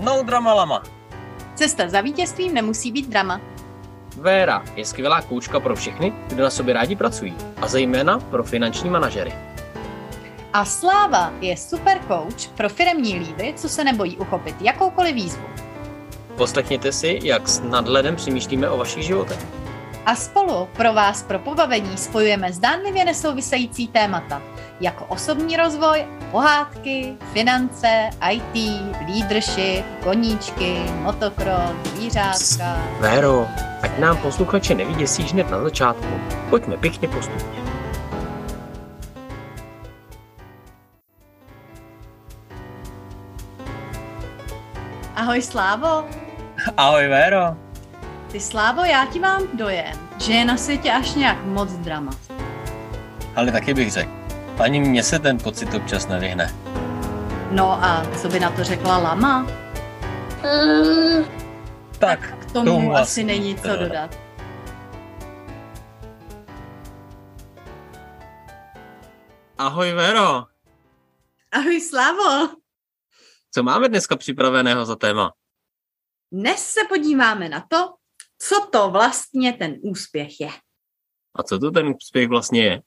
No drama lama. Cesta za vítězstvím nemusí být drama. Véra je skvělá koučka pro všechny, kdo na sobě rádi pracují, a zejména pro finanční manažery. A Sláva je super coach pro firemní lídry, co se nebojí uchopit jakoukoliv výzvu. Poslechněte si, jak s nadhledem přemýšlíme o vašich životech. A spolu pro vás pro pobavení spojujeme zdánlivě nesouvisející témata, jako osobní rozvoj, pohádky, finance, IT, leadership, koníčky, motocross, zvířátka. Véro, ať nám posluchače nevyděsí hned na začátku. Pojďme pěkně postupně. Ahoj Slávo. Ahoj Véro. Ty Slávo, já ti mám dojem, že je na světě až nějak moc drama. Ale taky bych řekl. Ani mně se ten pocit občas nevyhne. No a co by na to řekla Lama? Tak, K tomu, tomu asi asi není co dodat. dodat. Ahoj Véro. Ahoj Slávo. Co máme dneska připraveného za téma? Dnes se podíváme na to, co to vlastně ten úspěch je. A co to ten úspěch vlastně je?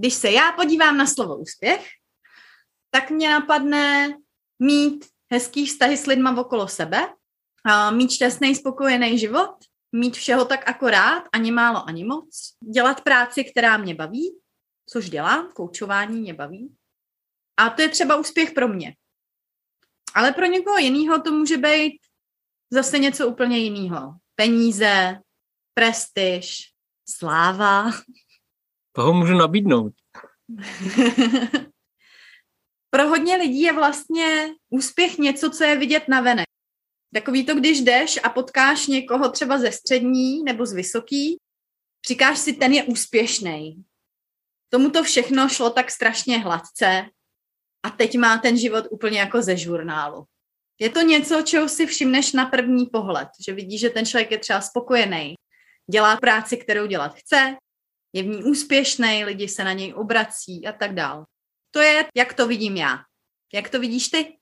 Když se já podívám na slovo úspěch, tak mě napadne mít hezký vztahy s lidma okolo sebe, mít šťastný, spokojený život, mít všeho tak akorát, ani málo, ani moc, dělat práci, která mě baví, což dělám, koučování mě baví. A to je třeba úspěch pro mě. Ale pro někoho jiného to může být zase něco úplně jiného. Peníze, prestiž, sláva, Toho můžu nabídnout. Pro hodně lidí je vlastně úspěch něco, co je vidět na venek. Takový to, když jdeš a potkáš někoho třeba ze střední nebo z vysoký, říkáš si, ten je úspěšný. Tomu to všechno šlo tak strašně hladce a teď má ten život úplně jako ze žurnálu. Je to něco, čeho si všimneš na první pohled, že vidíš, že ten člověk je třeba spokojený, dělá práci, kterou dělat chce, je v ní úspěšný, lidi se na něj obrací a tak dál. To je, jak to vidím já. Jak to vidíš ty?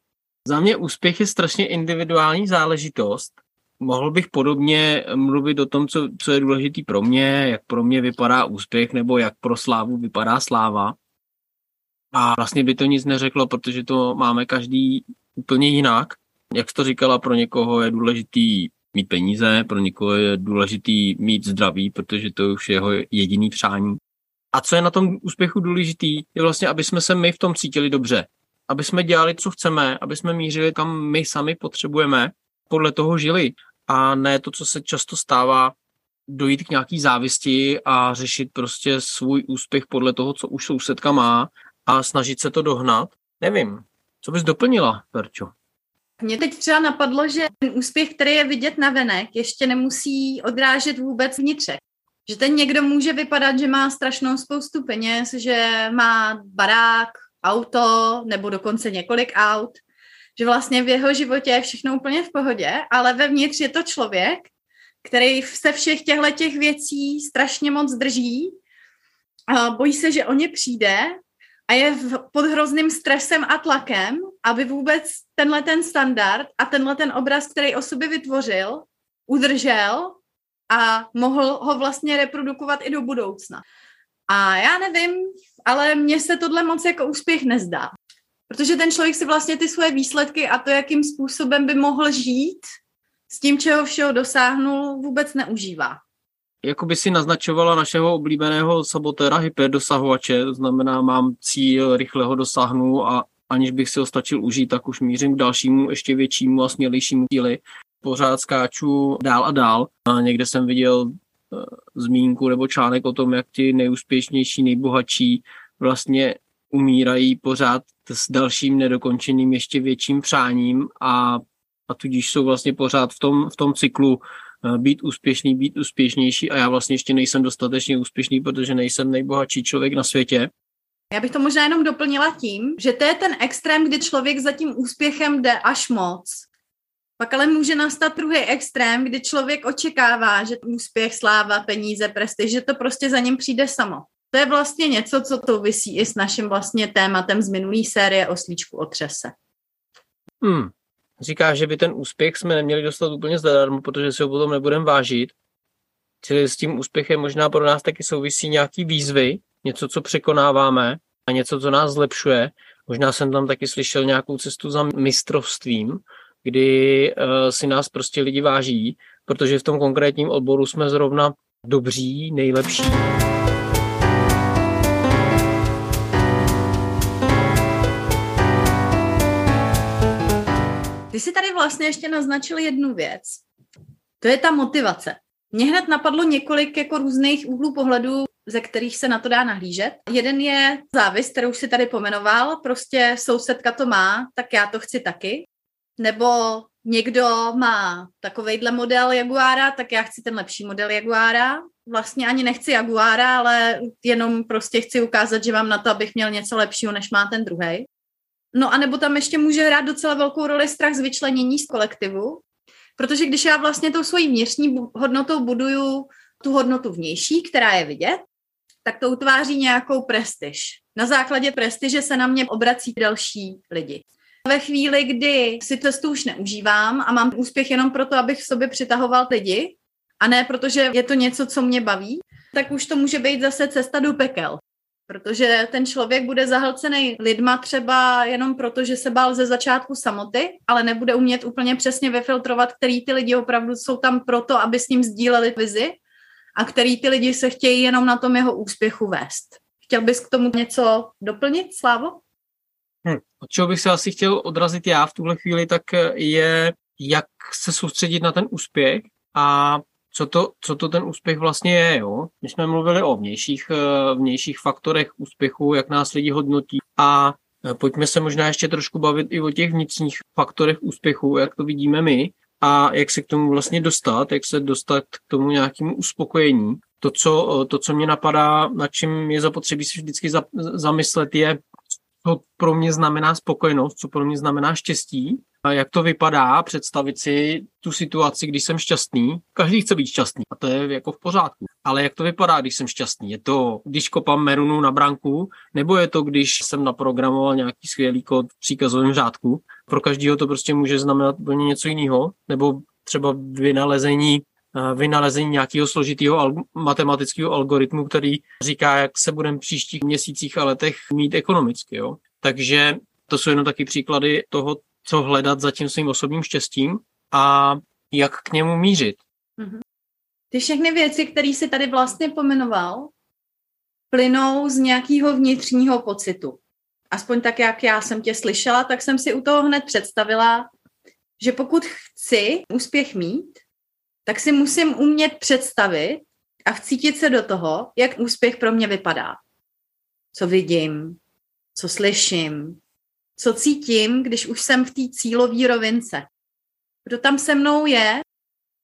Za mě úspěch je strašně individuální záležitost. Mohl bych podobně mluvit o tom, co, co je důležitý pro mě, jak pro mě vypadá úspěch, nebo jak pro slávu vypadá sláva. A vlastně by to nic neřeklo, protože to máme každý úplně jinak. Jak jsi to říkala, pro někoho je důležitý mít peníze, pro někoho je důležitý mít zdraví, protože to už je jeho jediný přání. A co je na tom úspěchu důležitý, je vlastně, aby jsme se my v tom cítili dobře. Aby jsme dělali, co chceme, aby jsme mířili, kam my sami potřebujeme, podle toho žili. A ne to, co se často stává, dojít k nějaký závisti a řešit prostě svůj úspěch podle toho, co už sousedka má a snažit se to dohnat. Nevím, co bys doplnila, Perčo? Mě teď třeba napadlo, že ten úspěch, který je vidět na venek, ještě nemusí odrážet vůbec vnitřek. Že ten někdo může vypadat, že má strašnou spoustu peněz, že má barák, auto nebo dokonce několik aut, že vlastně v jeho životě je všechno úplně v pohodě, ale vevnitř je to člověk, který se všech těchto těch věcí strašně moc drží, a bojí se, že o ně přijde a je v, pod hrozným stresem a tlakem, aby vůbec tenhle ten standard a tenhle ten obraz, který o sobě vytvořil, udržel a mohl ho vlastně reprodukovat i do budoucna. A já nevím, ale mně se tohle moc jako úspěch nezdá. Protože ten člověk si vlastně ty svoje výsledky a to, jakým způsobem by mohl žít s tím, čeho všeho dosáhnul, vůbec neužívá. Jako by si naznačovala našeho oblíbeného sabotéra hyperdosahovače, to znamená, mám cíl, rychle ho dosáhnu a aniž bych si ho stačil užít, tak už mířím k dalšímu, ještě většímu a smělejšímu cíli. Pořád skáču dál a dál. A někde jsem viděl eh, zmínku nebo článek o tom, jak ti nejúspěšnější, nejbohatší vlastně umírají pořád s dalším nedokončeným ještě větším přáním a, a tudíž jsou vlastně pořád v tom, v tom cyklu být úspěšný, být úspěšnější a já vlastně ještě nejsem dostatečně úspěšný, protože nejsem nejbohatší člověk na světě. Já bych to možná jenom doplnila tím, že to je ten extrém, kdy člověk za tím úspěchem jde až moc. Pak ale může nastat druhý extrém, kdy člověk očekává, že úspěch, sláva, peníze, prestiž, že to prostě za ním přijde samo. To je vlastně něco, co to vysí i s naším vlastně tématem z minulý série o slíčku otřese. Hmm. Říká, že by ten úspěch jsme neměli dostat úplně zadarmo, protože si ho potom nebudeme vážit. Čili s tím úspěchem možná pro nás taky souvisí nějaký výzvy, něco, co překonáváme a něco, co nás zlepšuje. Možná jsem tam taky slyšel nějakou cestu za mistrovstvím, kdy uh, si nás prostě lidi váží, protože v tom konkrétním odboru jsme zrovna dobří, nejlepší. Ty si tady vlastně ještě naznačil jednu věc. To je ta motivace. Mně hned napadlo několik jako různých úhlů pohledu, ze kterých se na to dá nahlížet. Jeden je závis, kterou si tady pomenoval, prostě sousedka to má, tak já to chci taky. Nebo někdo má takovejhle model Jaguára, tak já chci ten lepší model Jaguára. Vlastně ani nechci Jaguára, ale jenom prostě chci ukázat, že mám na to, abych měl něco lepšího, než má ten druhý. No a nebo tam ještě může hrát docela velkou roli strach z vyčlenění z kolektivu, protože když já vlastně tou svojí vnitřní hodnotou buduju tu hodnotu vnější, která je vidět, tak to utváří nějakou prestiž. Na základě prestiže se na mě obrací další lidi. Ve chvíli, kdy si cestu už neužívám a mám úspěch jenom proto, abych v sobě přitahoval lidi, a ne protože je to něco, co mě baví, tak už to může být zase cesta do pekel. Protože ten člověk bude zahlcený lidma třeba jenom proto, že se bál ze začátku samoty, ale nebude umět úplně přesně vyfiltrovat, který ty lidi opravdu jsou tam proto, aby s ním sdíleli vizi a který ty lidi se chtějí jenom na tom jeho úspěchu vést. Chtěl bys k tomu něco doplnit, Slávo? Hm. Od čeho bych se asi chtěl odrazit já v tuhle chvíli, tak je, jak se soustředit na ten úspěch a co to, co to ten úspěch vlastně je. Jo? My jsme mluvili o vnějších, eh, vnějších faktorech úspěchu, jak nás lidi hodnotí a eh, pojďme se možná ještě trošku bavit i o těch vnitřních faktorech úspěchu, jak to vidíme my a jak se k tomu vlastně dostat, jak se dostat k tomu nějakému uspokojení. To, co, to, co mě napadá, na čím je zapotřebí si vždycky zamyslet, je, co pro mě znamená spokojenost, co pro mě znamená štěstí jak to vypadá, představit si tu situaci, když jsem šťastný. Každý chce být šťastný a to je jako v pořádku. Ale jak to vypadá, když jsem šťastný? Je to, když kopám merunu na branku, nebo je to, když jsem naprogramoval nějaký skvělý kód v příkazovém řádku? Pro každého to prostě může znamenat úplně něco jiného, nebo třeba vynalezení eh, vynalezení nějakého složitého al- matematického algoritmu, který říká, jak se budeme příštích měsících a letech mít ekonomicky. Jo? Takže to jsou jenom taky příklady toho, co hledat za tím svým osobním štěstím a jak k němu mířit. Mm-hmm. Ty všechny věci, které jsi tady vlastně pomenoval, plynou z nějakého vnitřního pocitu. Aspoň tak, jak já jsem tě slyšela, tak jsem si u toho hned představila, že pokud chci úspěch mít, tak si musím umět představit a vcítit se do toho, jak úspěch pro mě vypadá. Co vidím, co slyším, co cítím, když už jsem v té cílové rovince. Kdo tam se mnou je,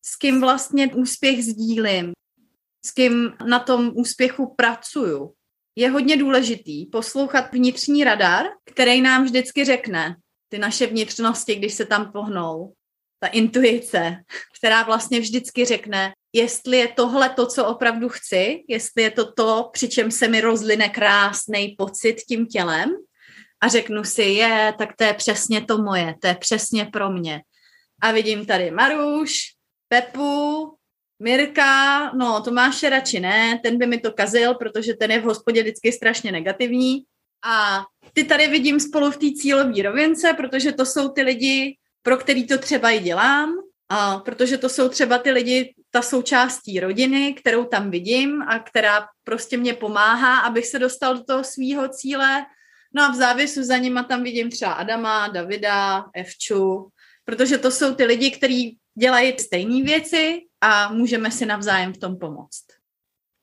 s kým vlastně úspěch sdílím, s kým na tom úspěchu pracuju. Je hodně důležitý poslouchat vnitřní radar, který nám vždycky řekne ty naše vnitřnosti, když se tam pohnou. Ta intuice, která vlastně vždycky řekne, jestli je tohle to, co opravdu chci, jestli je to to, při čem se mi rozline krásný pocit tím tělem, a řeknu si, je, tak to je přesně to moje, to je přesně pro mě. A vidím tady Maruš, Pepu, Mirka, no Tomáše radši ne, ten by mi to kazil, protože ten je v hospodě vždycky strašně negativní. A ty tady vidím spolu v té cílové rovince, protože to jsou ty lidi, pro který to třeba i dělám, a protože to jsou třeba ty lidi, ta součástí rodiny, kterou tam vidím a která prostě mě pomáhá, abych se dostal do toho svého cíle No a v závěsu za nima tam vidím třeba Adama, Davida, Evču, protože to jsou ty lidi, kteří dělají stejné věci a můžeme si navzájem v tom pomoct.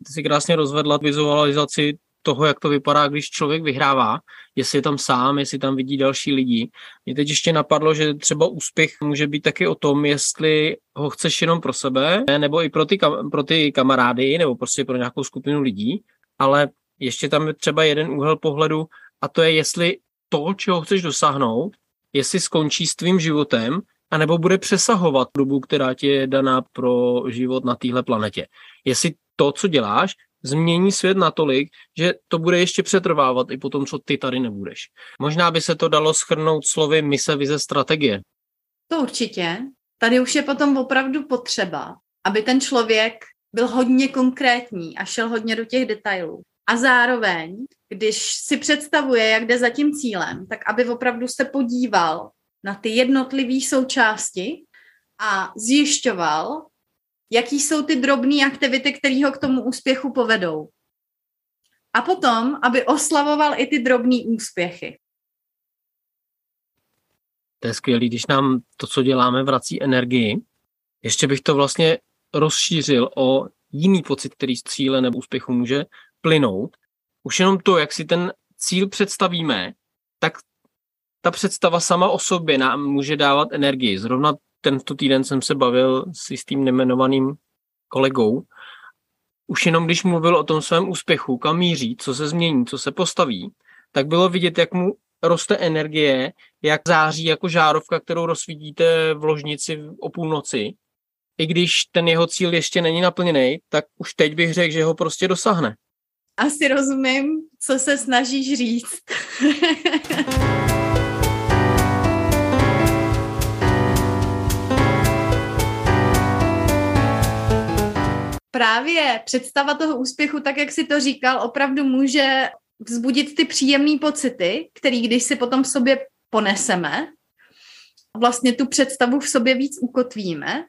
Ty si krásně rozvedla vizualizaci toho, jak to vypadá, když člověk vyhrává, jestli je tam sám, jestli tam vidí další lidi. Mě teď ještě napadlo, že třeba úspěch může být taky o tom, jestli ho chceš jenom pro sebe, nebo i pro ty, kam, pro ty kamarády, nebo prostě pro nějakou skupinu lidí, ale ještě tam je třeba jeden úhel pohledu, a to je, jestli to, čeho chceš dosáhnout, jestli skončí s tvým životem, anebo bude přesahovat dobu, která ti je daná pro život na téhle planetě. Jestli to, co děláš, změní svět natolik, že to bude ještě přetrvávat i po tom, co ty tady nebudeš. Možná by se to dalo schrnout slovy mise, vize, strategie. To určitě. Tady už je potom opravdu potřeba, aby ten člověk byl hodně konkrétní a šel hodně do těch detailů. A zároveň, když si představuje, jak jde za tím cílem, tak aby opravdu se podíval na ty jednotlivé součásti a zjišťoval, jaký jsou ty drobné aktivity, které ho k tomu úspěchu povedou. A potom, aby oslavoval i ty drobné úspěchy. To je skvělé, když nám to, co děláme, vrací energii. Ještě bych to vlastně rozšířil o jiný pocit, který z cíle nebo úspěchu může plynout. Už jenom to, jak si ten cíl představíme, tak ta představa sama o sobě nám může dávat energii. Zrovna tento týden jsem se bavil s jistým nemenovaným kolegou. Už jenom když mluvil o tom svém úspěchu, kam míří, co se změní, co se postaví, tak bylo vidět, jak mu roste energie, jak září jako žárovka, kterou rozsvítíte v ložnici o půlnoci. I když ten jeho cíl ještě není naplněný, tak už teď bych řekl, že ho prostě dosáhne. Asi rozumím, co se snažíš říct. Právě představa toho úspěchu, tak jak si to říkal, opravdu může vzbudit ty příjemné pocity, který když si potom v sobě poneseme, vlastně tu představu v sobě víc ukotvíme,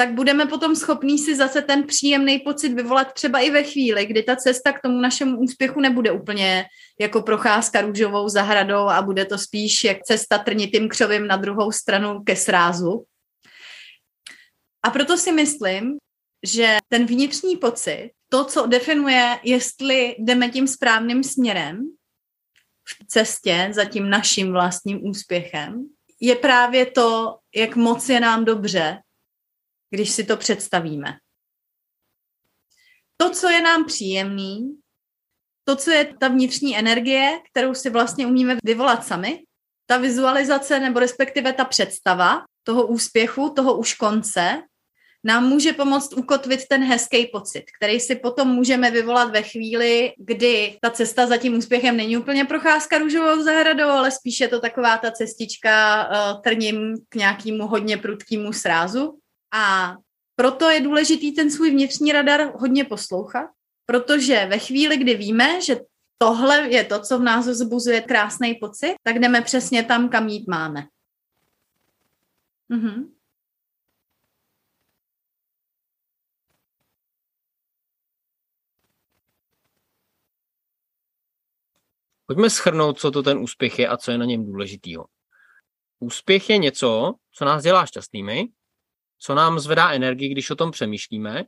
tak budeme potom schopní si zase ten příjemný pocit vyvolat třeba i ve chvíli, kdy ta cesta k tomu našemu úspěchu nebude úplně jako procházka růžovou zahradou a bude to spíš jak cesta trnitým křovím na druhou stranu ke srázu. A proto si myslím, že ten vnitřní pocit to, co definuje, jestli jdeme tím správným směrem v cestě za tím naším vlastním úspěchem, je právě to, jak moc je nám dobře, když si to představíme. To, co je nám příjemný, to, co je ta vnitřní energie, kterou si vlastně umíme vyvolat sami, ta vizualizace nebo respektive ta představa toho úspěchu, toho už konce, nám může pomoct ukotvit ten hezký pocit, který si potom můžeme vyvolat ve chvíli, kdy ta cesta za tím úspěchem není úplně procházka růžovou zahradou, ale spíše je to taková ta cestička uh, trním k nějakému hodně prudkému srázu. A proto je důležitý ten svůj vnitřní radar hodně poslouchat, protože ve chvíli, kdy víme, že tohle je to, co v nás zbuzuje krásný pocit, tak jdeme přesně tam, kam jít máme. Mhm. Pojďme schrnout, co to ten úspěch je a co je na něm důležitýho. Úspěch je něco, co nás dělá šťastnými, co nám zvedá energii, když o tom přemýšlíme.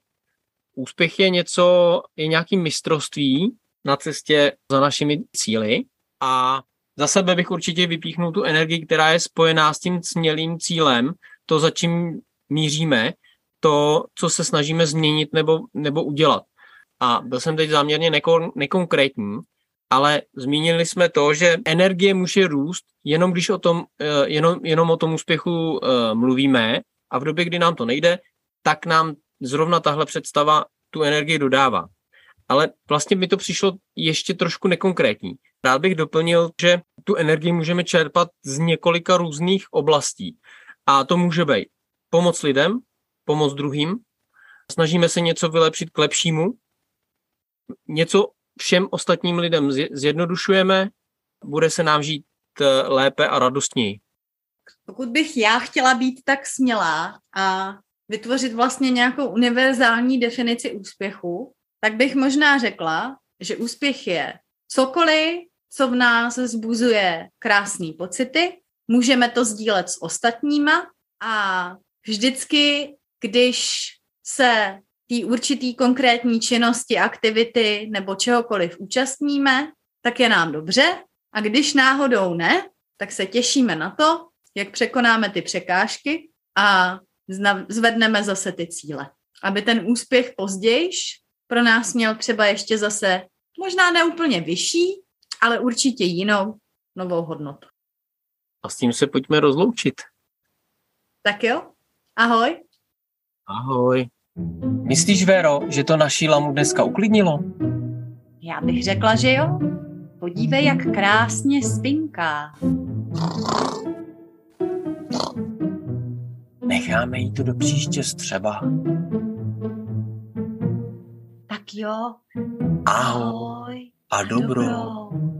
Úspěch je něco, je nějaký mistrovství na cestě za našimi cíly a za sebe bych určitě vypíchnul tu energii, která je spojená s tím smělým cílem, to, za čím míříme, to, co se snažíme změnit nebo, nebo udělat. A byl jsem teď záměrně nekon, nekonkrétní, ale zmínili jsme to, že energie může růst jenom když o tom, eh, jenom, jenom o tom úspěchu eh, mluvíme a v době, kdy nám to nejde, tak nám zrovna tahle představa tu energii dodává. Ale vlastně mi to přišlo ještě trošku nekonkrétní. Rád bych doplnil, že tu energii můžeme čerpat z několika různých oblastí. A to může být pomoc lidem, pomoc druhým, snažíme se něco vylepšit k lepšímu, něco všem ostatním lidem zjednodušujeme, bude se nám žít eh, lépe a radostněji. Pokud bych já chtěla být tak smělá a vytvořit vlastně nějakou univerzální definici úspěchu, tak bych možná řekla, že úspěch je cokoliv, co v nás zbuzuje krásné pocity, můžeme to sdílet s ostatníma a vždycky, když se té určitý konkrétní činnosti, aktivity nebo čehokoliv účastníme, tak je nám dobře. A když náhodou ne, tak se těšíme na to, jak překonáme ty překážky a zvedneme zase ty cíle. Aby ten úspěch později pro nás měl třeba ještě zase možná neúplně vyšší, ale určitě jinou novou hodnotu. A s tím se pojďme rozloučit. Tak jo, ahoj. Ahoj. Myslíš, Vero, že to naší lamu dneska uklidnilo? Já bych řekla, že jo. Podívej, jak krásně spinká. Necháme jí to do příště střeba. Tak jo. Ahoj Ahoj. a dobro. Dobro.